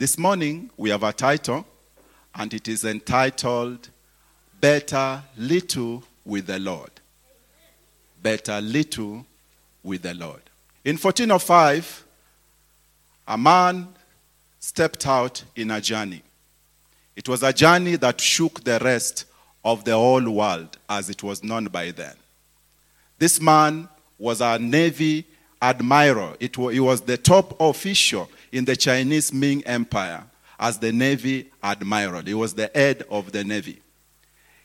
This morning we have a title, and it is entitled Better Little with the Lord. Better Little with the Lord. In 1405, a man stepped out in a journey. It was a journey that shook the rest of the whole world as it was known by then. This man was a Navy admiral. It wa- he was the top official in the Chinese Ming Empire as the Navy admiral. He was the head of the Navy.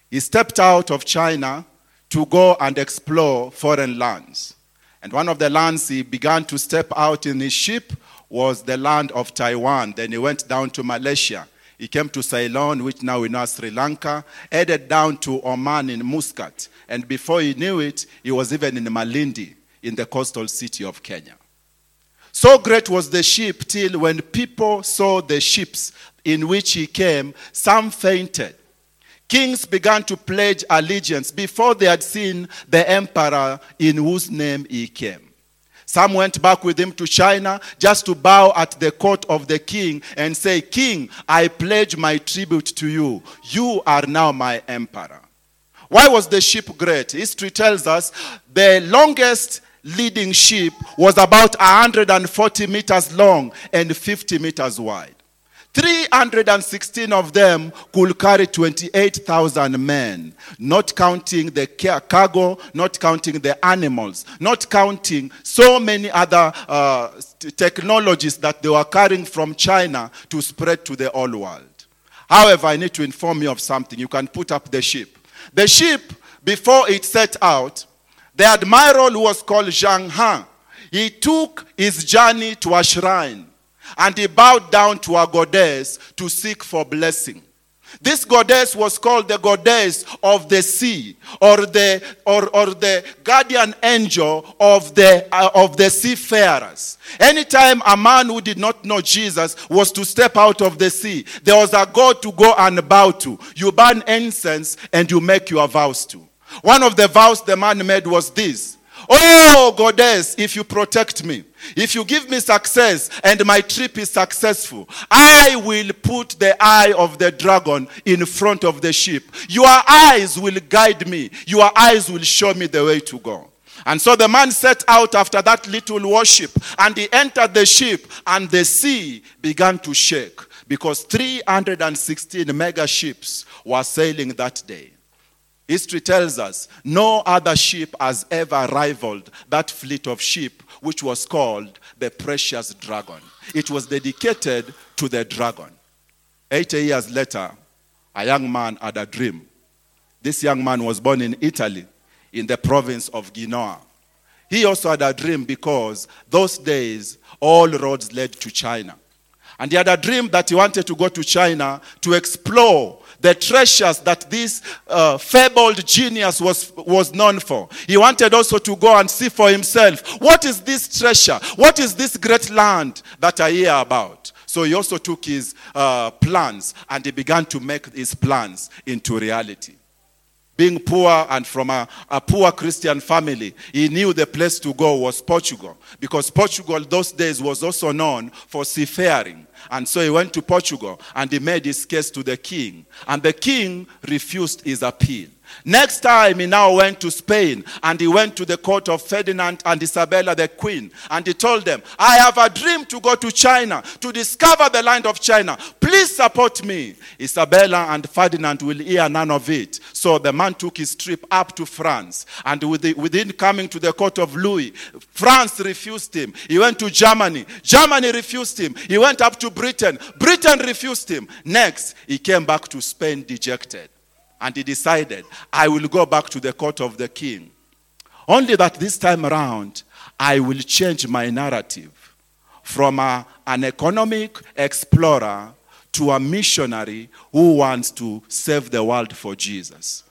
He stepped out of China to go and explore foreign lands. And one of the lands he began to step out in his ship was the land of Taiwan. Then he went down to Malaysia. He came to Ceylon, which now we know as Sri Lanka, headed down to Oman in Muscat. And before he knew it, he was even in Malindi, in the coastal city of Kenya. So great was the ship till when people saw the ships in which he came, some fainted. Kings began to pledge allegiance before they had seen the emperor in whose name he came. Some went back with him to China just to bow at the court of the king and say, King, I pledge my tribute to you. You are now my emperor. Why was the ship great? History tells us the longest leading ship was about 140 meters long and 50 meters wide. 316 of them could carry 28,000 men, not counting the cargo, not counting the animals, not counting so many other uh, technologies that they were carrying from China to spread to the whole world. However, I need to inform you of something. You can put up the ship. The ship, before it set out, the admiral who was called Zhang Han, he took his journey to a shrine and he bowed down to a goddess to seek for blessing. This goddess was called the goddess of the sea or the, or, or the guardian angel of the, uh, of the seafarers. Anytime a man who did not know Jesus was to step out of the sea, there was a god to go and bow to. You burn incense and you make your vows to. One of the vows the man made was this Oh, goddess, if you protect me, if you give me success and my trip is successful, I will put the eye of the dragon in front of the ship. Your eyes will guide me, your eyes will show me the way to go. And so the man set out after that little worship and he entered the ship and the sea began to shake because 316 mega ships were sailing that day. History tells us no other ship has ever rivaled that fleet of ship, which was called the Precious Dragon. It was dedicated to the dragon. 80 years later, a young man had a dream. This young man was born in Italy, in the province of Genoa. He also had a dream because those days all roads led to China. And he had a dream that he wanted to go to China to explore the treasures that this uh, fabled genius was, was known for. He wanted also to go and see for himself what is this treasure? What is this great land that I hear about? So he also took his uh, plans and he began to make his plans into reality. Being poor and from a, a, poor Christian family, he knew the place to go was Portugal because Portugal those days was also known for seafaring. And so he went to Portugal and he made his case to the king. And the king refused his appeal. Next time, he now went to Spain and he went to the court of Ferdinand and Isabella, the queen, and he told them, I have a dream to go to China to discover the land of China. Please support me. Isabella and Ferdinand will hear none of it. So the man took his trip up to France, and within coming to the court of Louis, France refused him. He went to Germany. Germany refused him. He went up to Britain. Britain refused him. Next, he came back to Spain dejected. And he decided, I will go back to the court of the king. Only that this time around, I will change my narrative from a, an economic explorer to a missionary who wants to save the world for Jesus.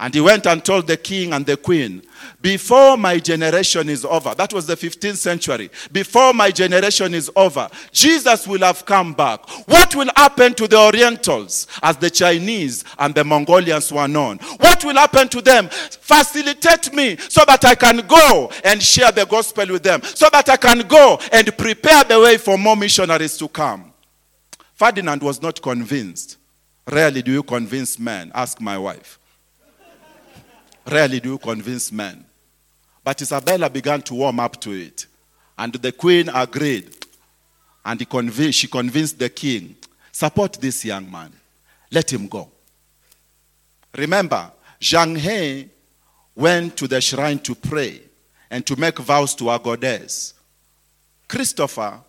And he went and told the king and the queen, Before my generation is over, that was the 15th century, before my generation is over, Jesus will have come back. What will happen to the Orientals, as the Chinese and the Mongolians were known? What will happen to them? Facilitate me so that I can go and share the gospel with them, so that I can go and prepare the way for more missionaries to come. Ferdinand was not convinced. Rarely do you convince men. Ask my wife. Rarely do you convince men. But Isabella began to warm up to it. And the queen agreed. And she convinced the king support this young man, let him go. Remember, Zheng He went to the shrine to pray and to make vows to our goddess. Christopher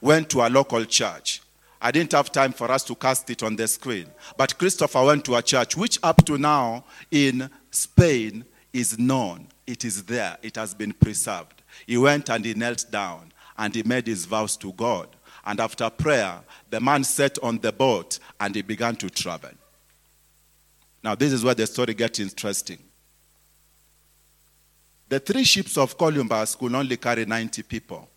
went to a local church. I didn't have time for us to cast it on the screen. But Christopher went to a church which, up to now, in Spain, is known. It is there, it has been preserved. He went and he knelt down and he made his vows to God. And after prayer, the man sat on the boat and he began to travel. Now, this is where the story gets interesting. The three ships of Columbus could only carry 90 people.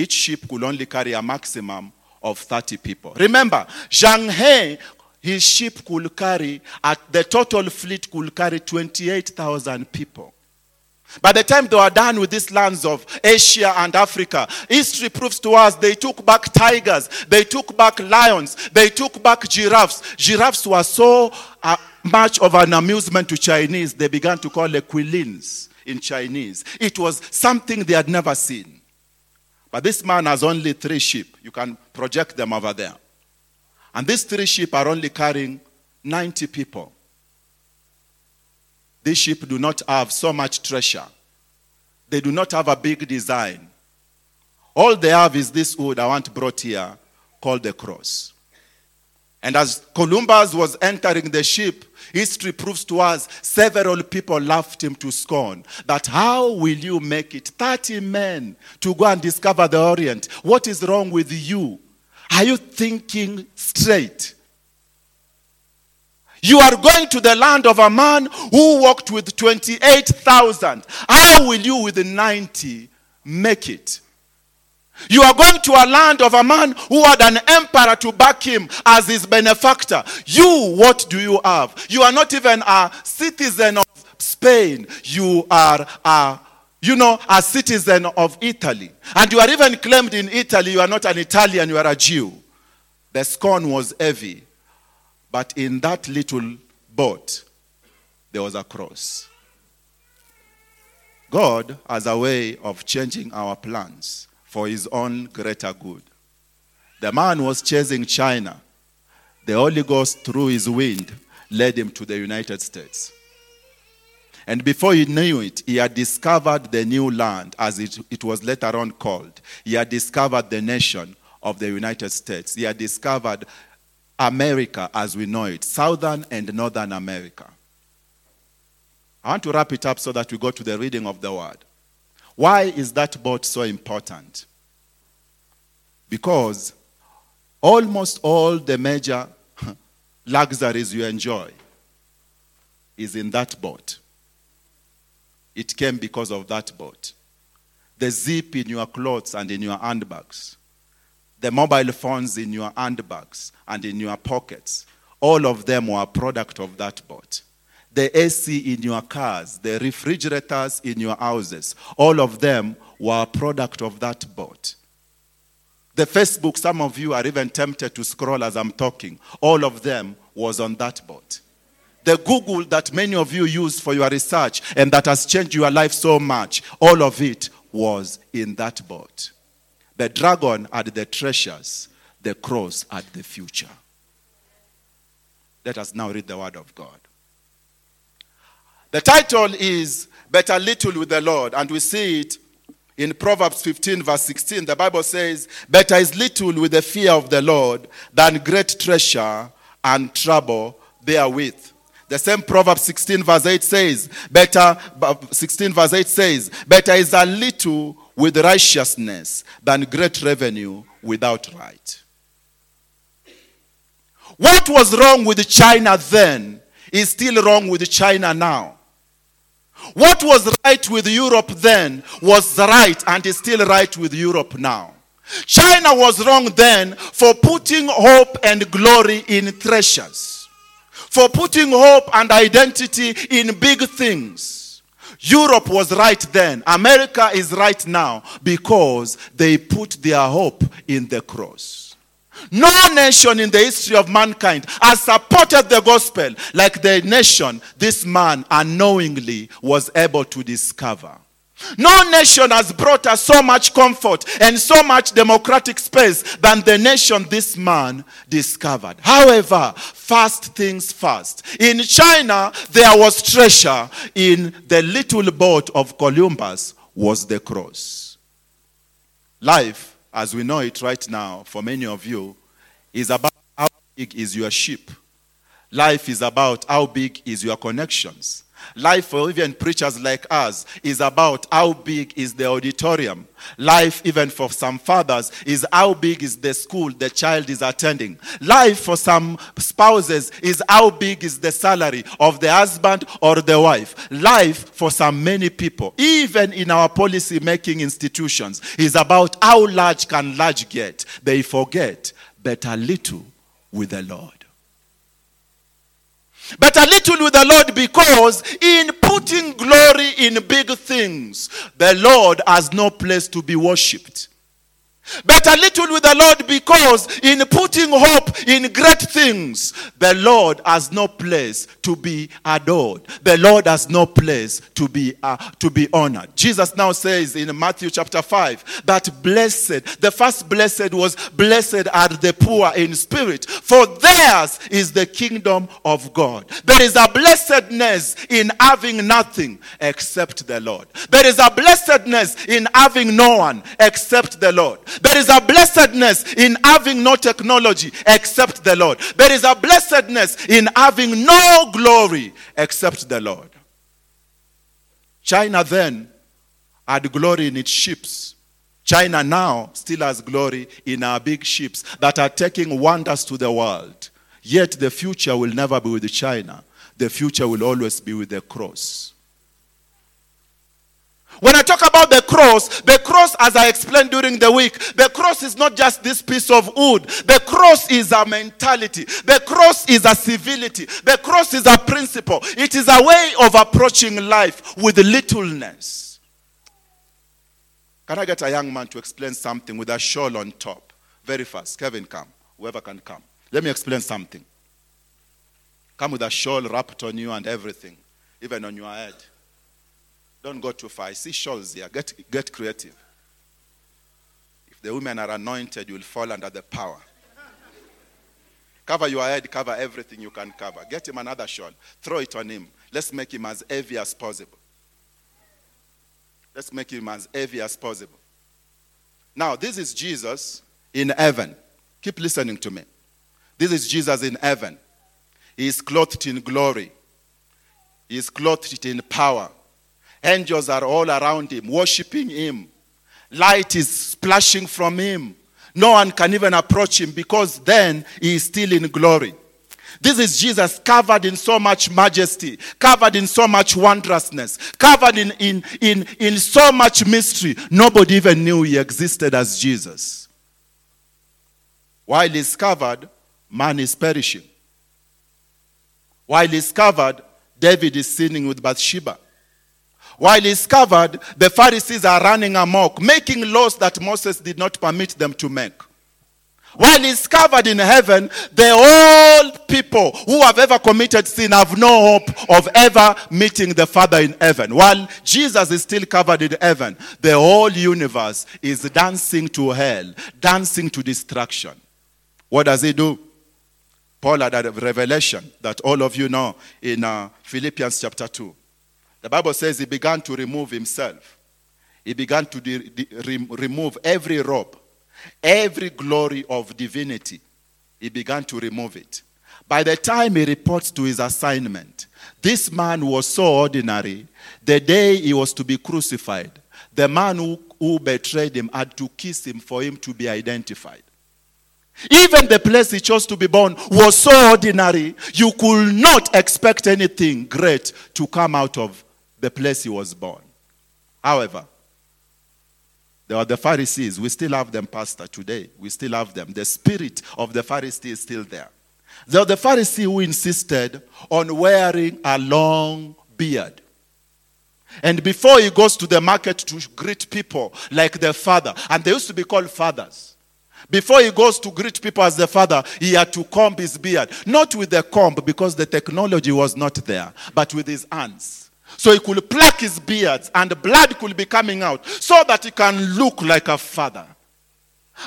Each ship could only carry a maximum of 30 people. Remember, Zheng He, his ship could carry, at the total fleet could carry 28,000 people. By the time they were done with these lands of Asia and Africa, history proves to us they took back tigers, they took back lions, they took back giraffes. Giraffes were so uh, much of an amusement to Chinese, they began to call qilins in Chinese. It was something they had never seen. But this man has only three sheep. You can project them over there. And these three sheep are only carrying 90 people. These sheep do not have so much treasure. They do not have a big design. All they have is this wood I want brought here called the cross. And as Columbus was entering the ship, history proves to us several people laughed him to scorn. That how will you make it? 30 men to go and discover the Orient. What is wrong with you? Are you thinking straight? You are going to the land of a man who walked with 28,000. How will you, with 90, make it? You are going to a land of a man who had an emperor to back him as his benefactor. You, what do you have? You are not even a citizen of Spain. You are a, you know, a citizen of Italy. And you are even claimed in Italy. You are not an Italian, you are a Jew. The scorn was heavy. But in that little boat, there was a cross. God has a way of changing our plans for his own greater good. The man was chasing China. The Holy Ghost, through his wind, led him to the United States. And before he knew it, he had discovered the new land, as it, it was later on called. He had discovered the nation of the United States. He had discovered America as we know it, Southern and Northern America. I want to wrap it up so that we go to the reading of the word. Why is that boat so important? Because almost all the major luxuries you enjoy is in that boat. It came because of that boat. The zip in your clothes and in your handbags the mobile phones in your handbags and in your pockets, all of them were a product of that boat. The AC in your cars, the refrigerators in your houses, all of them were a product of that boat. The Facebook, some of you are even tempted to scroll as I'm talking, all of them was on that boat. The Google that many of you use for your research and that has changed your life so much, all of it was in that boat. The dragon had the treasures, the cross had the future. Let us now read the word of God. The title is Better Little with the Lord, and we see it in Proverbs 15, verse 16. The Bible says, Better is little with the fear of the Lord than great treasure and trouble therewith. The same Proverbs 16, verse 8 says, Better, 16, verse 8 says, Better is a little with righteousness than great revenue without right. What was wrong with China then is still wrong with China now. What was right with Europe then was right and is still right with Europe now. China was wrong then for putting hope and glory in treasures, for putting hope and identity in big things. Europe was right then. America is right now because they put their hope in the cross. No nation in the history of mankind has supported the gospel like the nation this man unknowingly was able to discover. No nation has brought us so much comfort and so much democratic space than the nation this man discovered. However, first things first. In China, there was treasure. In the little boat of Columbus was the cross. Life, as we know it right now, for many of you, is about how big is your ship. Life is about how big is your connections. Life for even preachers like us is about how big is the auditorium. Life, even for some fathers, is how big is the school the child is attending. Life for some spouses is how big is the salary of the husband or the wife. Life for some many people, even in our policy making institutions, is about how large can large get. They forget better little with the Lord. But a little with the Lord because in putting glory in big things, the Lord has no place to be worshipped. But a little with the Lord because in putting hope in great things, the Lord has no place to be adored. The Lord has no place to be uh, to be honored. Jesus now says in Matthew chapter 5 that blessed, the first blessed was blessed are the poor in spirit, for theirs is the kingdom of God. There is a blessedness in having nothing except the Lord. There is a blessedness in having no one except the Lord. There is a blessedness in having no technology except the Lord. There is a blessedness in having no glory except the Lord. China then had glory in its ships. China now still has glory in our big ships that are taking wonders to the world. Yet the future will never be with China. The future will always be with the cross. When I talk about the cross, the cross, as I explained during the week, the cross is not just this piece of wood. The cross is a mentality. The cross is a civility. The cross is a principle. It is a way of approaching life with littleness. Can I get a young man to explain something with a shawl on top? Very fast. Kevin, come. Whoever can come. Let me explain something. Come with a shawl wrapped on you and everything, even on your head. Don't go too far. I see shawls here. Get, get creative. If the women are anointed, you will fall under the power. cover your head, cover everything you can cover. Get him another shawl. Throw it on him. Let's make him as heavy as possible. Let's make him as heavy as possible. Now, this is Jesus in heaven. Keep listening to me. This is Jesus in heaven. He is clothed in glory, he is clothed in power. Angels are all around him, worshiping him. Light is splashing from him. No one can even approach him because then he is still in glory. This is Jesus covered in so much majesty, covered in so much wondrousness, covered in, in, in, in so much mystery. Nobody even knew he existed as Jesus. While he's covered, man is perishing. While he's covered, David is sinning with Bathsheba. While he's covered, the Pharisees are running amok, making laws that Moses did not permit them to make. While he's covered in heaven, the old people who have ever committed sin have no hope of ever meeting the Father in heaven. While Jesus is still covered in heaven, the whole universe is dancing to hell, dancing to destruction. What does he do? Paul had a revelation that all of you know in uh, Philippians chapter 2. The Bible says he began to remove himself. He began to de- de- re- remove every robe, every glory of divinity. He began to remove it. By the time he reports to his assignment, this man was so ordinary. The day he was to be crucified, the man who, who betrayed him had to kiss him for him to be identified. Even the place he chose to be born was so ordinary, you could not expect anything great to come out of the place he was born. However, there are the Pharisees. We still have them, Pastor, today. We still have them. The spirit of the Pharisee is still there. There are the Pharisee who insisted on wearing a long beard. And before he goes to the market to greet people like their father, and they used to be called fathers. Before he goes to greet people as the father, he had to comb his beard. Not with the comb because the technology was not there, but with his hands. So he could pluck his beard and blood could be coming out so that he can look like a father.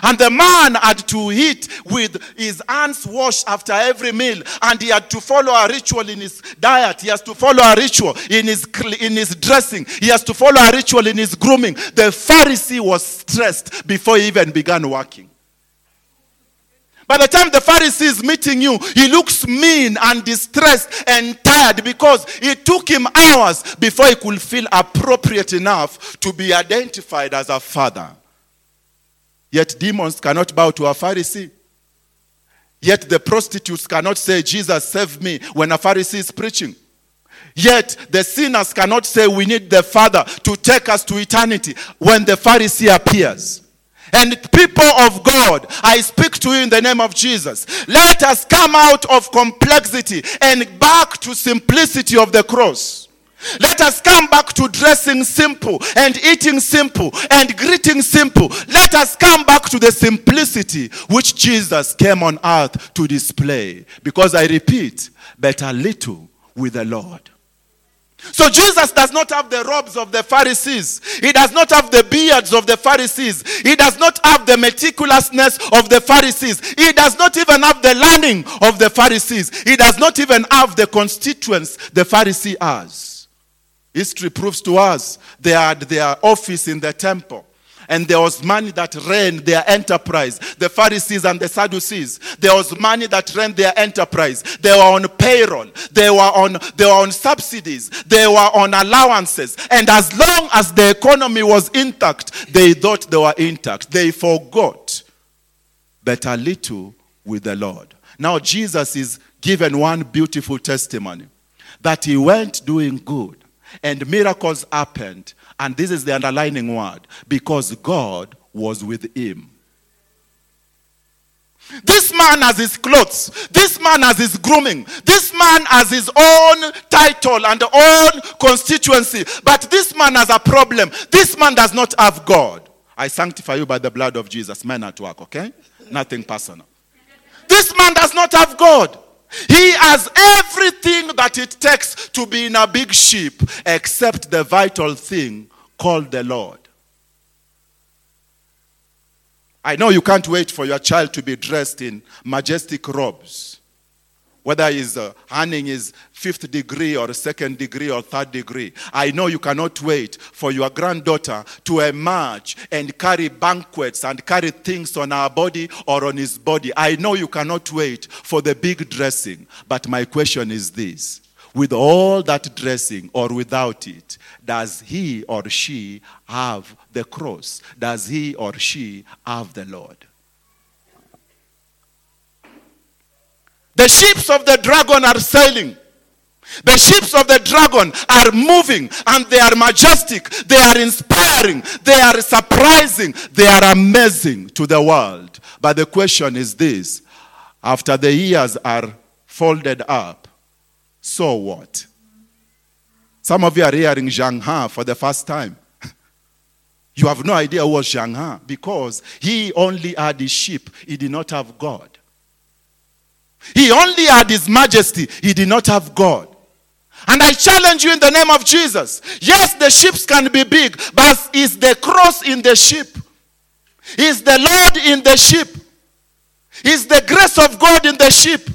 And the man had to eat with his hands washed after every meal. And he had to follow a ritual in his diet. He has to follow a ritual in his, in his dressing. He has to follow a ritual in his grooming. The Pharisee was stressed before he even began working. By the time the Pharisee is meeting you, he looks mean and distressed and tired because it took him hours before he could feel appropriate enough to be identified as a father. Yet demons cannot bow to a Pharisee. Yet the prostitutes cannot say, Jesus, save me, when a Pharisee is preaching. Yet the sinners cannot say, We need the Father to take us to eternity when the Pharisee appears. And people of God, I speak to you in the name of Jesus. Let us come out of complexity and back to simplicity of the cross. Let us come back to dressing simple and eating simple and greeting simple. Let us come back to the simplicity which Jesus came on earth to display. Because I repeat, better little with the Lord. So Jesus does not have the robes of the Pharisees. He does not have the beards of the Pharisees. He does not have the meticulousness of the Pharisees. He does not even have the learning of the Pharisees. He does not even have the constituents the Pharisee has. History proves to us they had their office in the temple. And there was money that ran their enterprise. The Pharisees and the Sadducees. There was money that ran their enterprise. They were on payroll. They were on, they were on subsidies. They were on allowances. And as long as the economy was intact, they thought they were intact. They forgot. But a little with the Lord. Now Jesus is given one beautiful testimony that he went doing good and miracles happened. And this is the underlining word because God was with him. This man has his clothes. This man has his grooming. This man has his own title and own constituency. But this man has a problem. This man does not have God. I sanctify you by the blood of Jesus. Men at work, okay? Nothing personal. This man does not have God. He has everything that it takes to be in a big ship except the vital thing called the Lord. I know you can't wait for your child to be dressed in majestic robes whether he's uh, earning his fifth degree or second degree or third degree. I know you cannot wait for your granddaughter to emerge and carry banquets and carry things on her body or on his body. I know you cannot wait for the big dressing. But my question is this with all that dressing or without it, does he or she have the cross? Does he or she have the Lord? The ships of the dragon are sailing. The ships of the dragon are moving and they are majestic, they are inspiring, they are surprising, they are amazing to the world. But the question is this after the ears are folded up, so what? Some of you are hearing Zheng He for the first time. You have no idea who was Zheng He because he only had his sheep, he did not have God. He only had his majesty, he did not have God. And I challenge you in the name of Jesus. Yes, the ships can be big, but is the cross in the ship? Is the Lord in the ship? Is the grace of God in the ship?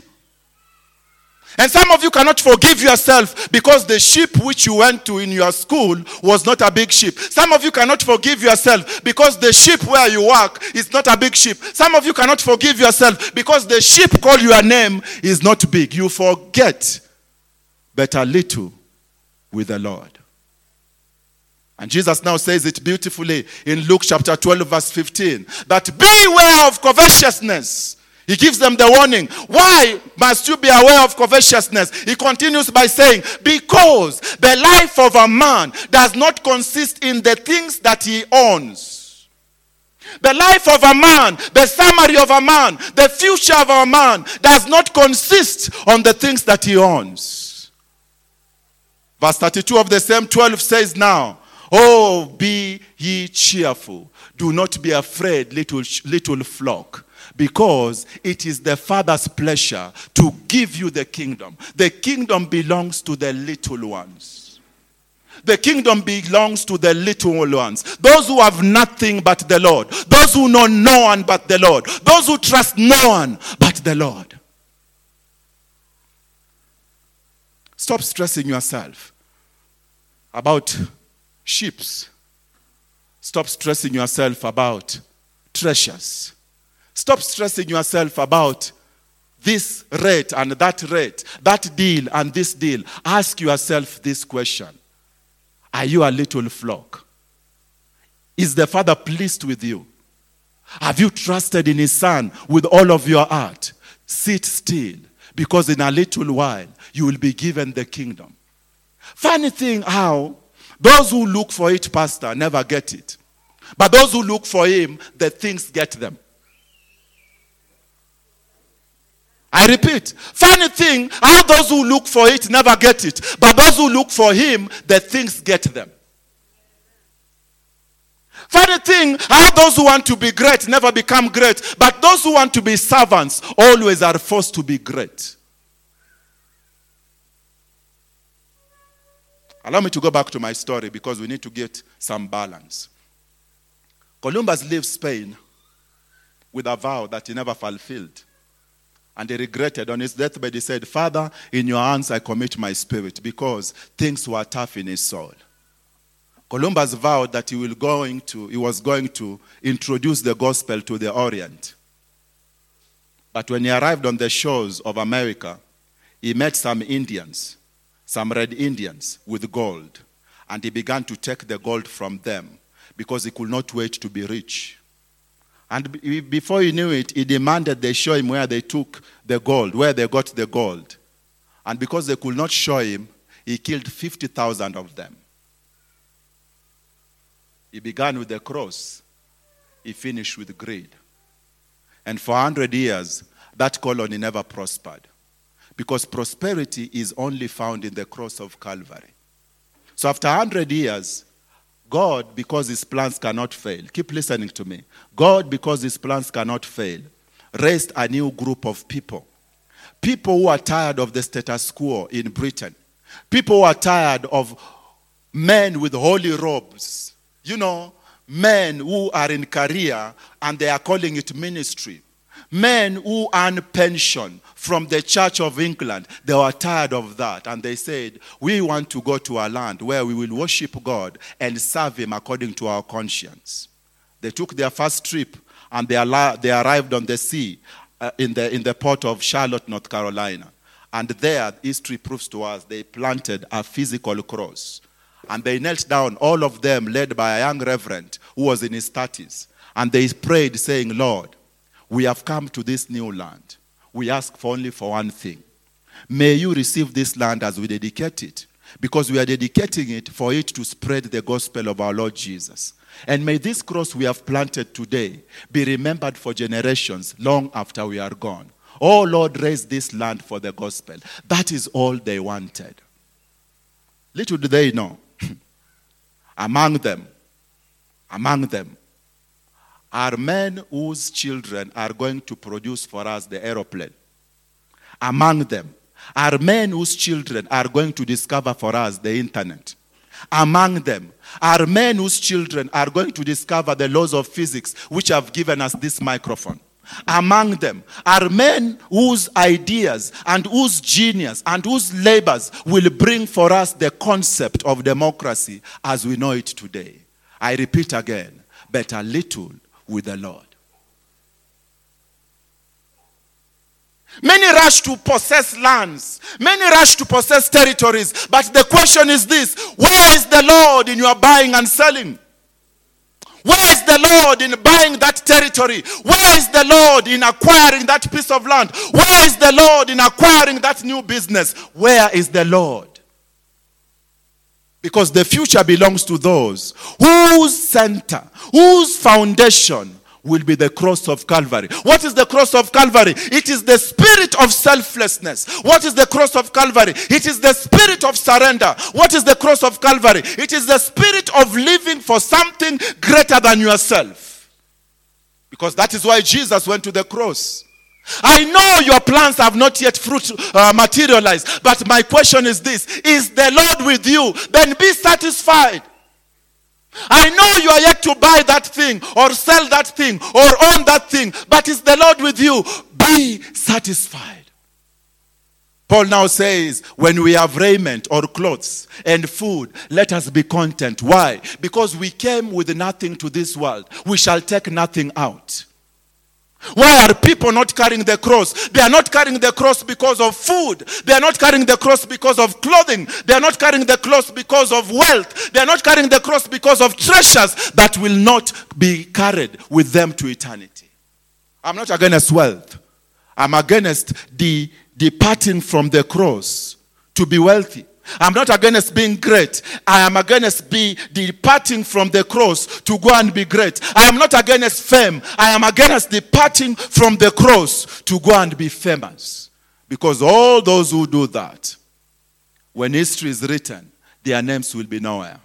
And some of you cannot forgive yourself because the ship which you went to in your school was not a big ship. Some of you cannot forgive yourself because the ship where you work is not a big ship. Some of you cannot forgive yourself because the ship called your name is not big. You forget, but a little with the Lord. And Jesus now says it beautifully in Luke chapter 12, verse 15 that beware of covetousness he gives them the warning. Why must you be aware of covetousness? He continues by saying, Because the life of a man does not consist in the things that he owns. The life of a man, the summary of a man, the future of a man does not consist on the things that he owns. Verse 32 of the same 12 says now, Oh, be ye cheerful. Do not be afraid, little, little flock, because it is the Father's pleasure to give you the kingdom. The kingdom belongs to the little ones. The kingdom belongs to the little ones. Those who have nothing but the Lord. Those who know no one but the Lord. Those who trust no one but the Lord. Stop stressing yourself about ships. Stop stressing yourself about treasures. Stop stressing yourself about this rate and that rate, that deal and this deal. Ask yourself this question Are you a little flock? Is the Father pleased with you? Have you trusted in His Son with all of your heart? Sit still, because in a little while you will be given the kingdom. Funny thing how those who look for it, Pastor, never get it. But those who look for Him, the things get them. I repeat, funny thing, how those who look for it never get it. But those who look for Him, the things get them. Funny thing, how those who want to be great never become great. But those who want to be servants always are forced to be great. Allow me to go back to my story because we need to get some balance. Columbus leaves Spain with a vow that he never fulfilled. And he regretted. On his deathbed, he said, Father, in your hands I commit my spirit because things were tough in his soul. Columbus vowed that he, will going to, he was going to introduce the gospel to the Orient. But when he arrived on the shores of America, he met some Indians some red Indians with gold. And he began to take the gold from them because he could not wait to be rich. And before he knew it, he demanded they show him where they took the gold, where they got the gold. And because they could not show him, he killed 50,000 of them. He began with the cross, he finished with greed. And for 100 years, that colony never prospered. Because prosperity is only found in the cross of Calvary. So after 100 years, God, because his plans cannot fail, keep listening to me. God, because his plans cannot fail, raised a new group of people. People who are tired of the status quo in Britain. People who are tired of men with holy robes. You know, men who are in career and they are calling it ministry. Men who earn pension from the Church of England, they were tired of that. And they said, We want to go to a land where we will worship God and serve Him according to our conscience. They took their first trip and they, arrived on the sea uh, in, the, in the port of Charlotte, North Carolina. And there, history proves to us, they planted a physical cross. And they knelt down, all of them led by a young reverend who was in his 30s. And they prayed, saying, Lord, we have come to this new land. We ask for only for one thing. May you receive this land as we dedicate it, because we are dedicating it for it to spread the gospel of our Lord Jesus. And may this cross we have planted today be remembered for generations long after we are gone. Oh Lord, raise this land for the gospel. That is all they wanted. Little do they know, among them, among them, are men whose children are going to produce for us the aeroplane. Among them are men whose children are going to discover for us the internet. Among them are men whose children are going to discover the laws of physics which have given us this microphone. Among them are men whose ideas and whose genius and whose labors will bring for us the concept of democracy as we know it today. I repeat again, but a little with the Lord. Many rush to possess lands. Many rush to possess territories. But the question is this Where is the Lord in your buying and selling? Where is the Lord in buying that territory? Where is the Lord in acquiring that piece of land? Where is the Lord in acquiring that new business? Where is the Lord? Because the future belongs to those whose center, whose foundation will be the cross of Calvary. What is the cross of Calvary? It is the spirit of selflessness. What is the cross of Calvary? It is the spirit of surrender. What is the cross of Calvary? It is the spirit of living for something greater than yourself. Because that is why Jesus went to the cross. I know your plans have not yet fruit uh, materialized, but my question is this Is the Lord with you? Then be satisfied. I know you are yet to buy that thing or sell that thing or own that thing, but is the Lord with you? Be satisfied. Paul now says, when we have raiment or clothes and food, let us be content. Why? Because we came with nothing to this world. We shall take nothing out. Why are people not carrying the cross? They are not carrying the cross because of food. They are not carrying the cross because of clothing. They are not carrying the cross because of wealth. They are not carrying the cross because of treasures that will not be carried with them to eternity. I'm not against wealth. I'm against the departing from the cross to be wealthy. I'm not against being great. I am against be departing from the cross to go and be great. I am not against fame. I am against departing from the cross to go and be famous. Because all those who do that, when history is written, their names will be nowhere.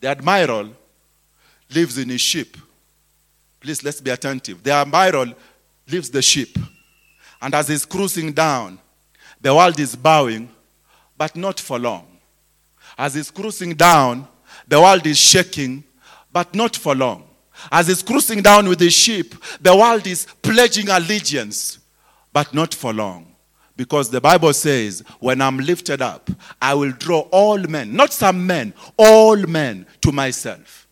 The admiral lives in a ship. Please let's be attentive. The admiral leaves the ship. And as he's cruising down, the world is bowing but not for long. As he's cruising down, the world is shaking, but not for long. As he's cruising down with his ship, the world is pledging allegiance, but not for long. Because the Bible says, when I'm lifted up, I will draw all men, not some men, all men to myself.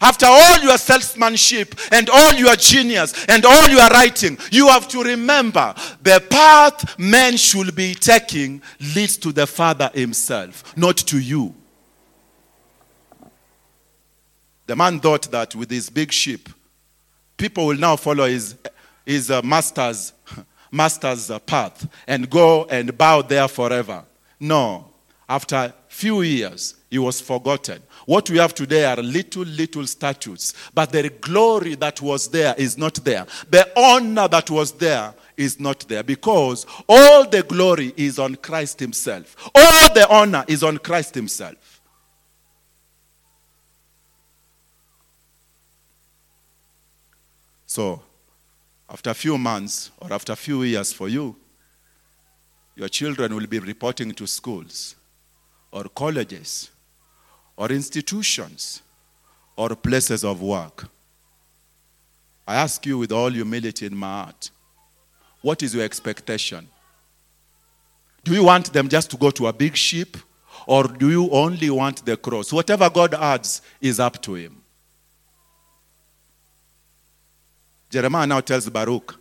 After all your salesmanship and all your genius and all your writing, you have to remember the path men should be taking leads to the Father Himself, not to you. The man thought that with his big ship, people will now follow his, his uh, master's, master's uh, path and go and bow there forever. No. After few years, he was forgotten. What we have today are little, little statues, but the glory that was there is not there. The honor that was there is not there because all the glory is on Christ Himself. All the honor is on Christ Himself. So, after a few months or after a few years for you, your children will be reporting to schools or colleges or institutions or places of work. I ask you with all humility in my heart, what is your expectation? Do you want them just to go to a big ship or do you only want the cross? Whatever God adds is up to him. Jeremiah now tells Baruch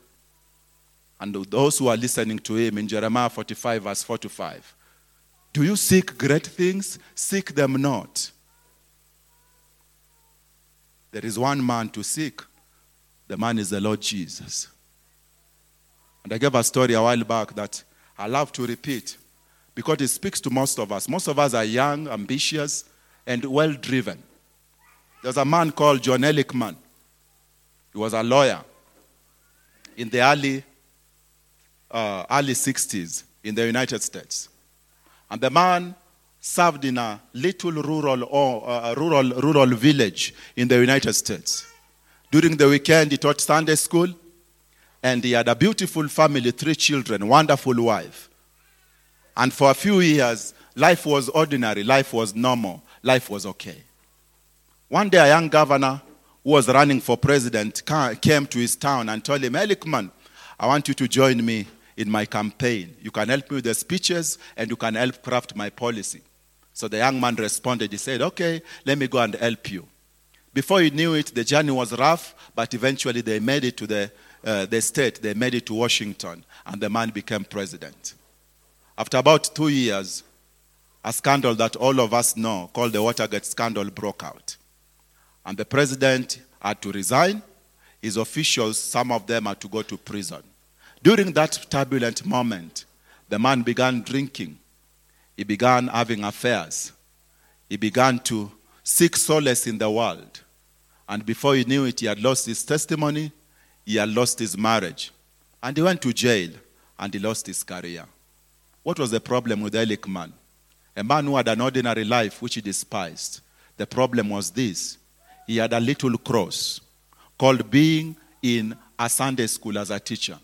and those who are listening to him in Jeremiah 45, verse 4 to 5 do you seek great things? Seek them not. There is one man to seek. The man is the Lord Jesus. And I gave a story a while back that I love to repeat because it speaks to most of us. Most of us are young, ambitious, and well driven. There's a man called John Ehrlichman. He was a lawyer in the early, uh, early 60s in the United States. And the man served in a little rural, uh, rural, rural village in the United States. During the weekend, he taught Sunday school, and he had a beautiful family, three children, wonderful wife. And for a few years, life was ordinary, life was normal, life was okay. One day, a young governor who was running for president came to his town and told him, Ehrlichman, I want you to join me in my campaign. You can help me with the speeches and you can help craft my policy. So the young man responded. He said, Okay, let me go and help you. Before he knew it, the journey was rough, but eventually they made it to the, uh, the state, they made it to Washington, and the man became president. After about two years, a scandal that all of us know, called the Watergate scandal, broke out. And the president had to resign. His officials, some of them had to go to prison. During that turbulent moment, the man began drinking. He began having affairs. He began to seek solace in the world. And before he knew it, he had lost his testimony, he had lost his marriage. And he went to jail and he lost his career. What was the problem with Ehrlichman? A man who had an ordinary life which he despised. The problem was this he had a little cross called being in a Sunday school as a teacher.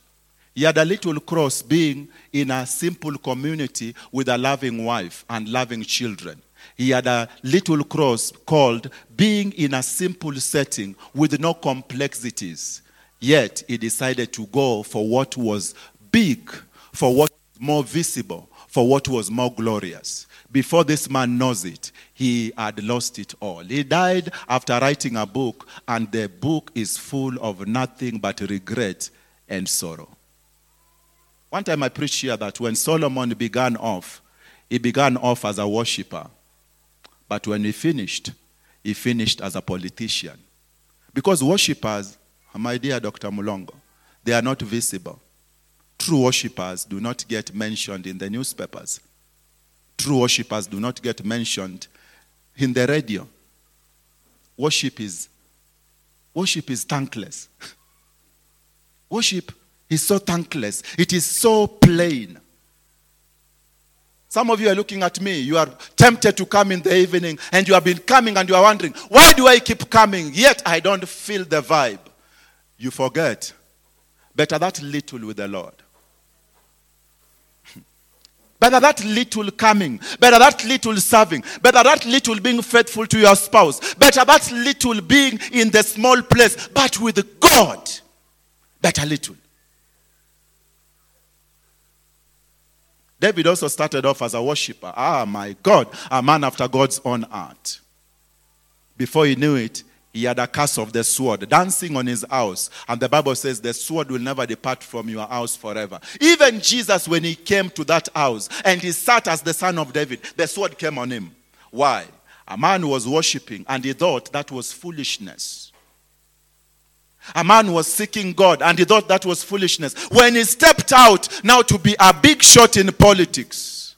He had a little cross being in a simple community with a loving wife and loving children. He had a little cross called being in a simple setting with no complexities. Yet he decided to go for what was big, for what was more visible, for what was more glorious. Before this man knows it, he had lost it all. He died after writing a book, and the book is full of nothing but regret and sorrow. One time I preached here that when Solomon began off, he began off as a worshiper. But when he finished, he finished as a politician. Because worshippers, my dear Dr. Mulongo, they are not visible. True worshippers do not get mentioned in the newspapers. True worshippers do not get mentioned in the radio. Worship is worship is thankless. worship is so thankless. It is so plain. Some of you are looking at me. You are tempted to come in the evening, and you have been coming and you are wondering, why do I keep coming? Yet I don't feel the vibe. You forget. Better that little with the Lord. Better that little coming. Better that little serving. Better that little being faithful to your spouse. Better that little being in the small place, but with God. Better little. David also started off as a worshiper. Ah, my God, a man after God's own heart. Before he knew it, he had a curse of the sword dancing on his house. And the Bible says the sword will never depart from your house forever. Even Jesus, when he came to that house and he sat as the son of David, the sword came on him. Why? A man was worshiping and he thought that was foolishness. A man was seeking God and he thought that was foolishness. When he stepped out now to be a big shot in politics,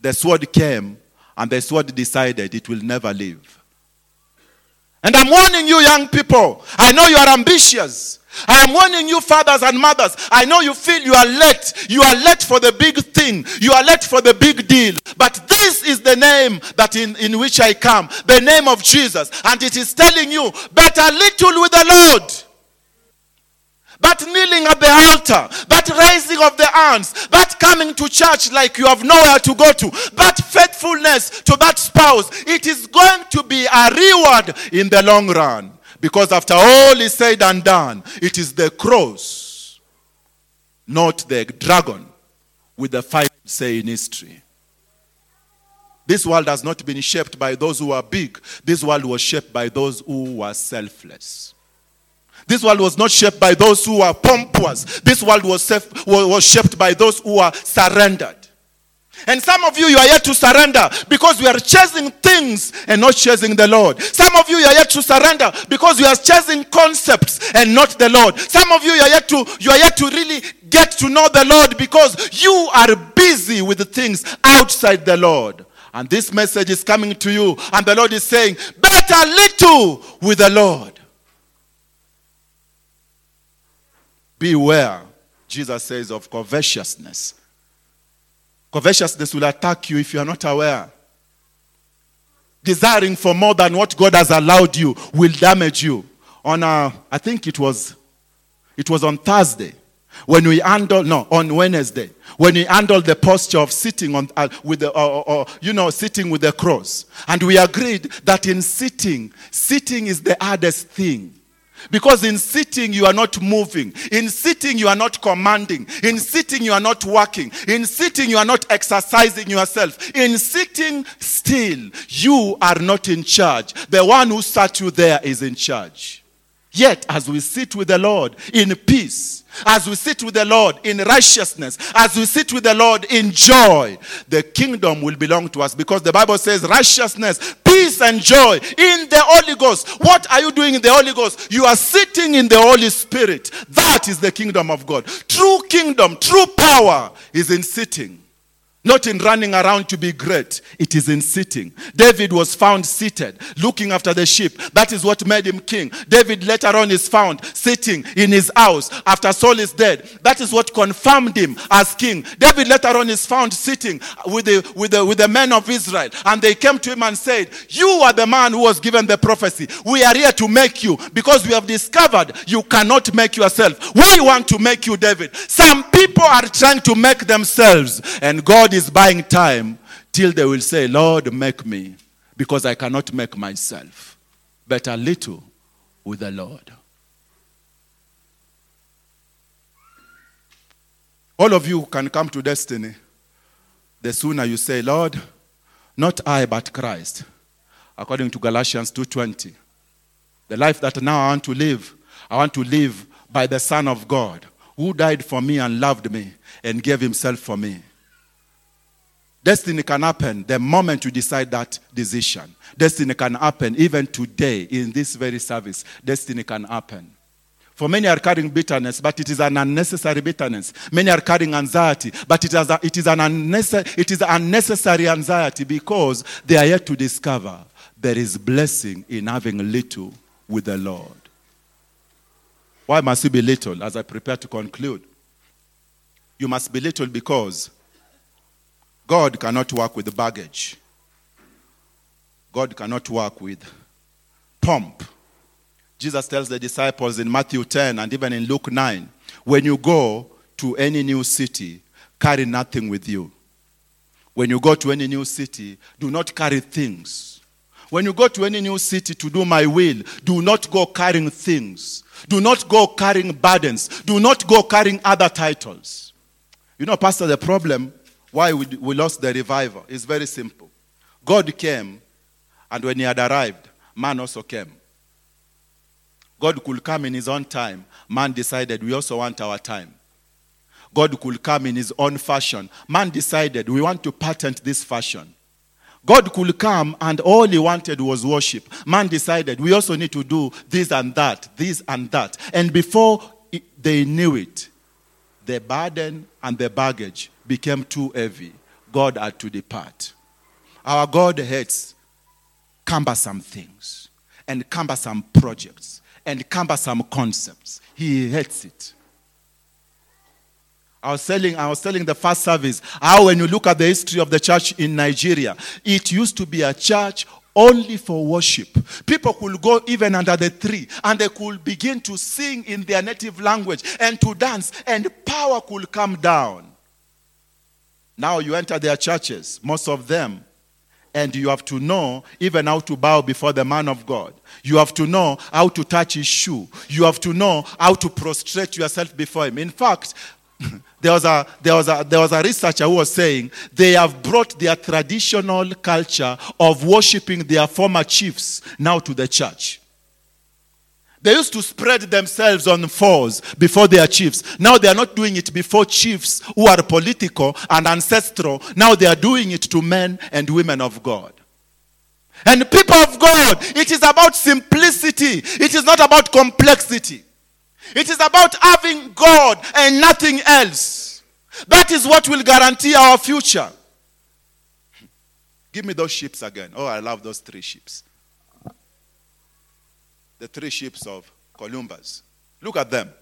the sword came and the sword decided it will never leave. And I'm warning you, young people. I know you are ambitious. I am warning you, fathers and mothers. I know you feel you are late. You are late for the big thing. You are late for the big deal. But this is the name that in, in which I come, the name of Jesus. And it is telling you, better little with the Lord that kneeling at the altar, that raising of the hands, that coming to church like you have nowhere to go to, that faithfulness to that spouse, it is going to be a reward in the long run. Because after all is said and done, it is the cross, not the dragon, with the final say in history. This world has not been shaped by those who are big. This world was shaped by those who were selfless. This world was not shaped by those who are pompous. This world was, was shaped by those who are surrendered. And some of you, you are yet to surrender because we are chasing things and not chasing the Lord. Some of you, you are yet to surrender because you are chasing concepts and not the Lord. Some of you, you are yet to, you are yet to really get to know the Lord because you are busy with the things outside the Lord. And this message is coming to you, and the Lord is saying, Better little with the Lord Beware, Jesus says, of covetousness. Covetousness will attack you if you are not aware. Desiring for more than what God has allowed you will damage you. On, uh, I think it was, it was on Thursday when we handled, no, on Wednesday, when we handled the posture of sitting on, uh, with the, uh, uh, you know, sitting with the cross. And we agreed that in sitting, sitting is the hardest thing. Because in sitting, you are not moving. In sitting, you are not commanding. In sitting, you are not working. In sitting, you are not exercising yourself. In sitting still, you are not in charge. The one who sat you there is in charge. Yet, as we sit with the Lord in peace, as we sit with the Lord in righteousness, as we sit with the Lord in joy, the kingdom will belong to us because the Bible says righteousness, peace, and joy in the Holy Ghost. What are you doing in the Holy Ghost? You are sitting in the Holy Spirit. That is the kingdom of God. True kingdom, true power is in sitting. Not in running around to be great, it is in sitting. David was found seated, looking after the sheep. That is what made him king. David later on is found sitting in his house after Saul is dead. That is what confirmed him as king. David later on is found sitting with the, with the, with the men of Israel. And they came to him and said, You are the man who was given the prophecy. We are here to make you because we have discovered you cannot make yourself. We want to make you, David. Some people are trying to make themselves, and God is buying time till they will say, Lord, make me, because I cannot make myself. Better little with the Lord. All of you can come to destiny the sooner you say, Lord, not I but Christ, according to Galatians 2:20. The life that now I want to live, I want to live by the Son of God, who died for me and loved me and gave himself for me. Destiny can happen the moment you decide that decision. Destiny can happen even today in this very service. Destiny can happen. For many are carrying bitterness, but it is an unnecessary bitterness. Many are carrying anxiety, but it is, a, it is, an unnecessary, it is unnecessary anxiety because they are yet to discover there is blessing in having little with the Lord. Why must you be little as I prepare to conclude? You must be little because God cannot work with baggage. God cannot work with pomp. Jesus tells the disciples in Matthew 10 and even in Luke 9 when you go to any new city, carry nothing with you. When you go to any new city, do not carry things. When you go to any new city to do my will, do not go carrying things. Do not go carrying burdens. Do not go carrying other titles. You know, Pastor, the problem why we, we lost the revival is very simple. God came, and when he had arrived, man also came. God could come in his own time. Man decided we also want our time. God could come in his own fashion. Man decided we want to patent this fashion. God could come and all he wanted was worship. Man decided we also need to do this and that, this and that. And before they knew it, the burden and the baggage became too heavy. God had to depart. Our God hates cumbersome things and cumbersome projects and cumbersome concepts. He hates it. I was telling, I was telling the first service how when you look at the history of the church in Nigeria, it used to be a church only for worship. People could go even under the tree and they could begin to sing in their native language and to dance, and power could come down. Now you enter their churches, most of them, and you have to know even how to bow before the man of God. You have to know how to touch his shoe. You have to know how to prostrate yourself before him. In fact, there was, a, there, was a, there was a researcher who was saying they have brought their traditional culture of worshiping their former chiefs now to the church. They used to spread themselves on fours before their chiefs. Now they are not doing it before chiefs who are political and ancestral. Now they are doing it to men and women of God. And people of God, it is about simplicity, it is not about complexity. It is about having God and nothing else. That is what will guarantee our future. Give me those ships again. Oh, I love those three ships. The three ships of Columbus. Look at them.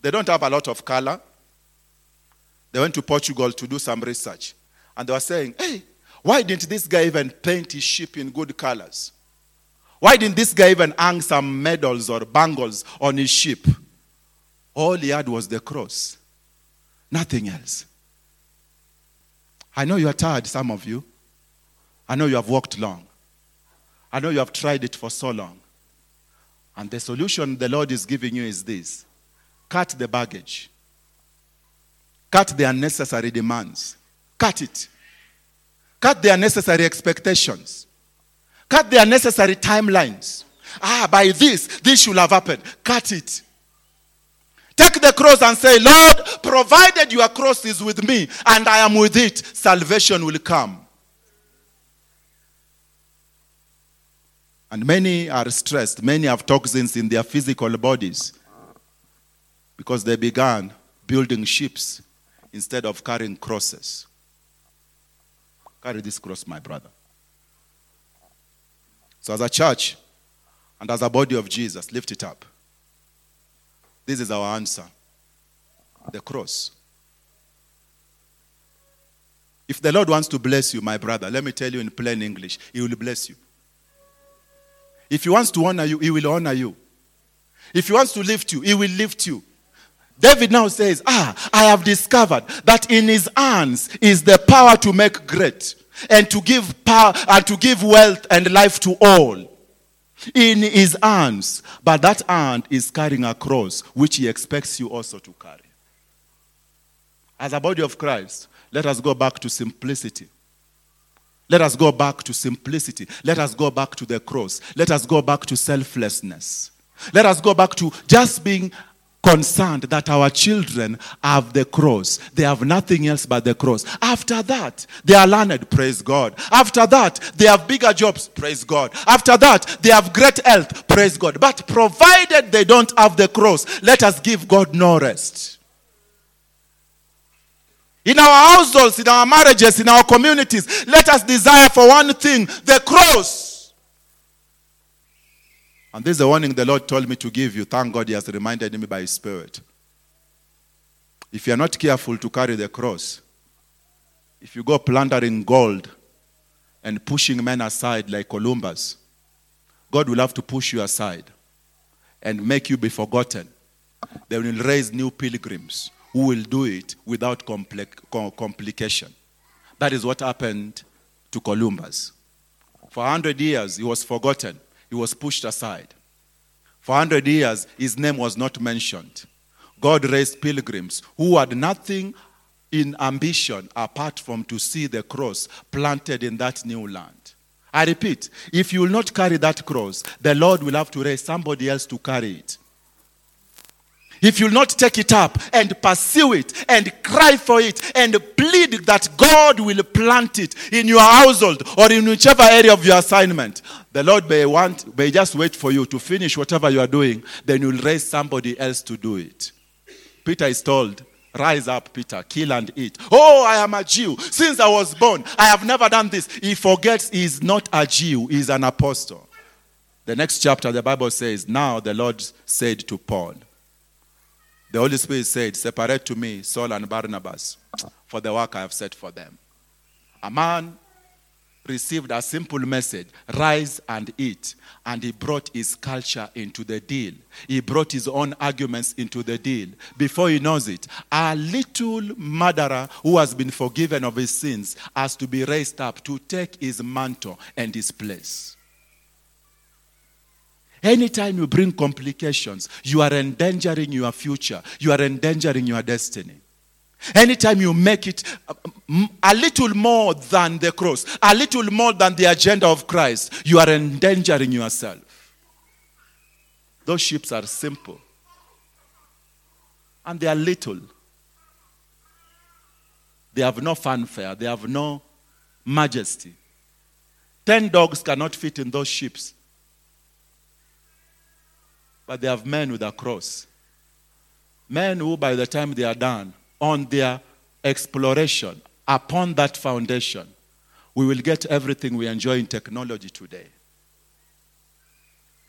They don't have a lot of color. They went to Portugal to do some research. And they were saying, hey, why didn't this guy even paint his ship in good colors? Why didn't this guy even hang some medals or bangles on his ship? All he had was the cross, nothing else. I know you are tired, some of you. I know you have walked long. I know you have tried it for so long. And the solution the Lord is giving you is this cut the baggage, cut the unnecessary demands, cut it, cut the unnecessary expectations. Cut the unnecessary timelines. Ah, by this, this should have happened. Cut it. Take the cross and say, Lord, provided your cross is with me and I am with it, salvation will come. And many are stressed. Many have toxins in their physical bodies because they began building ships instead of carrying crosses. Carry this cross, my brother. So, as a church and as a body of Jesus, lift it up. This is our answer the cross. If the Lord wants to bless you, my brother, let me tell you in plain English, He will bless you. If He wants to honor you, He will honor you. If He wants to lift you, He will lift you. David now says, Ah, I have discovered that in His hands is the power to make great and to give power and to give wealth and life to all. In His hands. But that hand is carrying a cross, which He expects you also to carry. As a body of Christ, let us go back to simplicity. Let us go back to simplicity. Let us go back to the cross. Let us go back to selflessness. Let us go back to just being concerned that our children have the cross. They have nothing else but the cross. After that, they are learned, praise God. After that, they have bigger jobs, praise God. After that, they have great health, praise God. But provided they don't have the cross, let us give God no rest. In our households, in our marriages, in our communities, let us desire for one thing the cross. And this is the warning the Lord told me to give you. Thank God He has reminded me by His Spirit. If you are not careful to carry the cross, if you go plundering gold and pushing men aside like Columbus, God will have to push you aside and make you be forgotten. They will raise new pilgrims who will do it without complication. That is what happened to Columbus. For 100 years, he was forgotten, he was pushed aside. For 100 years, his name was not mentioned. God raised pilgrims who had nothing in ambition apart from to see the cross planted in that new land. I repeat, if you will not carry that cross, the Lord will have to raise somebody else to carry it. If you'll not take it up and pursue it and cry for it and plead that God will plant it in your household or in whichever area of your assignment, the Lord may want, may just wait for you to finish whatever you are doing, then you'll raise somebody else to do it. Peter is told, Rise up, Peter, kill and eat. Oh, I am a Jew. Since I was born, I have never done this. He forgets he's not a Jew, he's an apostle. The next chapter, the Bible says, Now the Lord said to Paul, the Holy Spirit said, Separate to me Saul and Barnabas for the work I have set for them. A man received a simple message rise and eat. And he brought his culture into the deal. He brought his own arguments into the deal. Before he knows it, a little murderer who has been forgiven of his sins has to be raised up to take his mantle and his place. Anytime you bring complications, you are endangering your future, you are endangering your destiny. Anytime you make it um, a little more than the cross, a little more than the agenda of Christ, you are endangering yourself. Those ships are simple and they are little. They have no fanfare, they have no majesty. Ten dogs cannot fit in those ships but they have men with a cross. Men who, by the time they are done, on their exploration, upon that foundation, we will get everything we enjoy in technology today.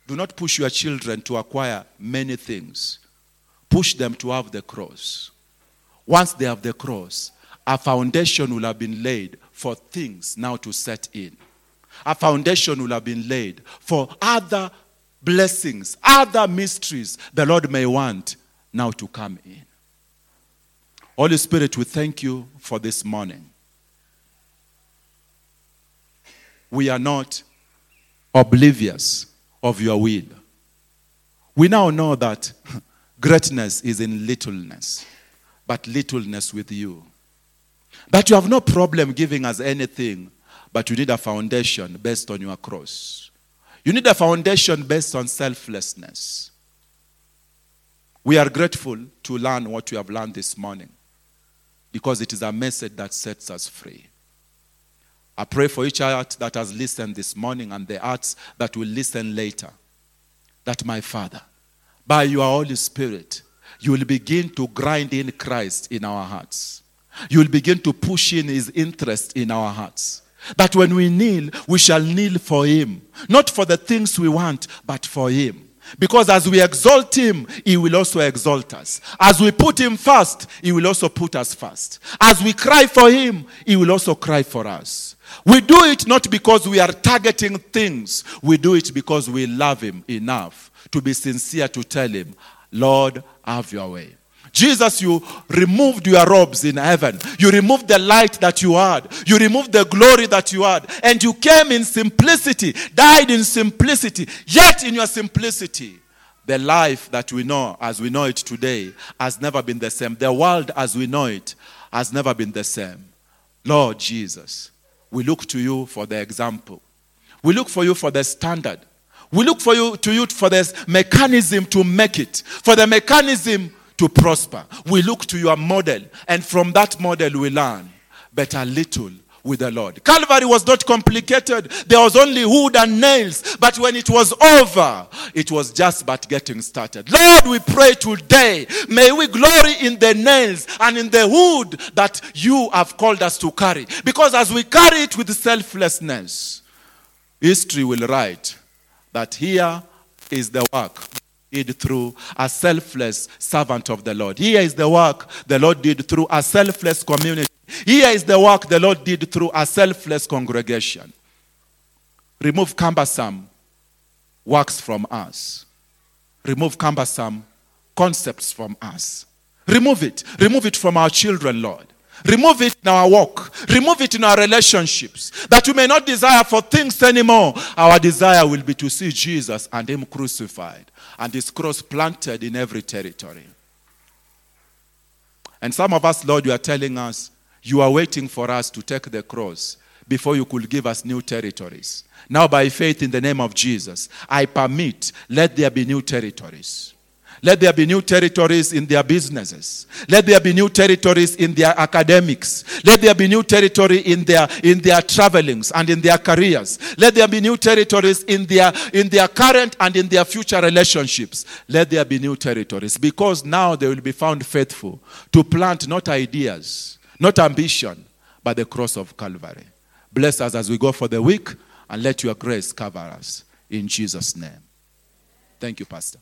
Do not push your children to acquire many things. Push them to have the cross. Once they have the cross, a foundation will have been laid for things now to set in. A foundation will have been laid for other blessings, other mysteries the Lord may want now to come in. Holy Spirit, we thank you for this morning. We are not oblivious of your will. We now know that greatness is in littleness, but littleness with you. That you have no problem giving us anything, but you need a foundation based on your cross. You need a foundation based on selflessness. We are grateful to learn what we have learned this morning because it is a message that sets us free. I pray for each heart that has listened this morning and the hearts that will listen later. That, my Father, by your Holy Spirit, you will begin to grind in Christ in our hearts. you will begin to push in his interest in our hearts. That when we kneel, we shall kneel for him. Not for the things we want, but for him. Because as we exalt him, he will also exalt us. As we put him first, he will also put us first. As we cry for him, he will also cry for us. We do it not because we are targeting things, we do it because we love him enough to be sincere to tell him, Lord, have your way. Jesus, you removed your robes in heaven. You removed the light that you had. You removed the glory that you had. And you came in simplicity, died in simplicity. Yet, in your simplicity, the life that we know as we know it today has never been the same. The world as we know it has never been the same. Lord Jesus, we look to you for the example. We look for you for the standard. We look for you to you for this mechanism to make it, for the mechanism to prosper. We look to your model, and from that model we learn better little with the Lord. Calvary was not complicated. There was only wood and nails. But when it was over, it was just but getting started. Lord, we pray today, may we glory in the nails and in the wood that you have called us to carry. Because as we carry it with selflessness, history will write that here is the work did through a selfless servant of the Lord. Here is the work the Lord did through a selfless community. Here is the work the Lord did through a selfless congregation. Remove cumbersome works from us. Remove cumbersome concepts from us. Remove it. Remove it from our children, Lord. Remove it in our walk. Remove it in our relationships. That we may not desire for things anymore. Our desire will be to see Jesus and Him crucified and His cross planted in every territory. And some of us, Lord, you are telling us, you are waiting for us to take the cross before you could give us new territories. Now, by faith in the name of Jesus, I permit, let there be new territories. Let there be new territories in their businesses. Let there be new territories in their academics. Let there be new territory in their in their travelings and in their careers. Let there be new territories in their in their current and in their future relationships. Let there be new territories because now they will be found faithful to plant not ideas, not ambition, but the cross of Calvary. Bless us as we go for the week and let your grace cover us in Jesus name. Thank you pastor.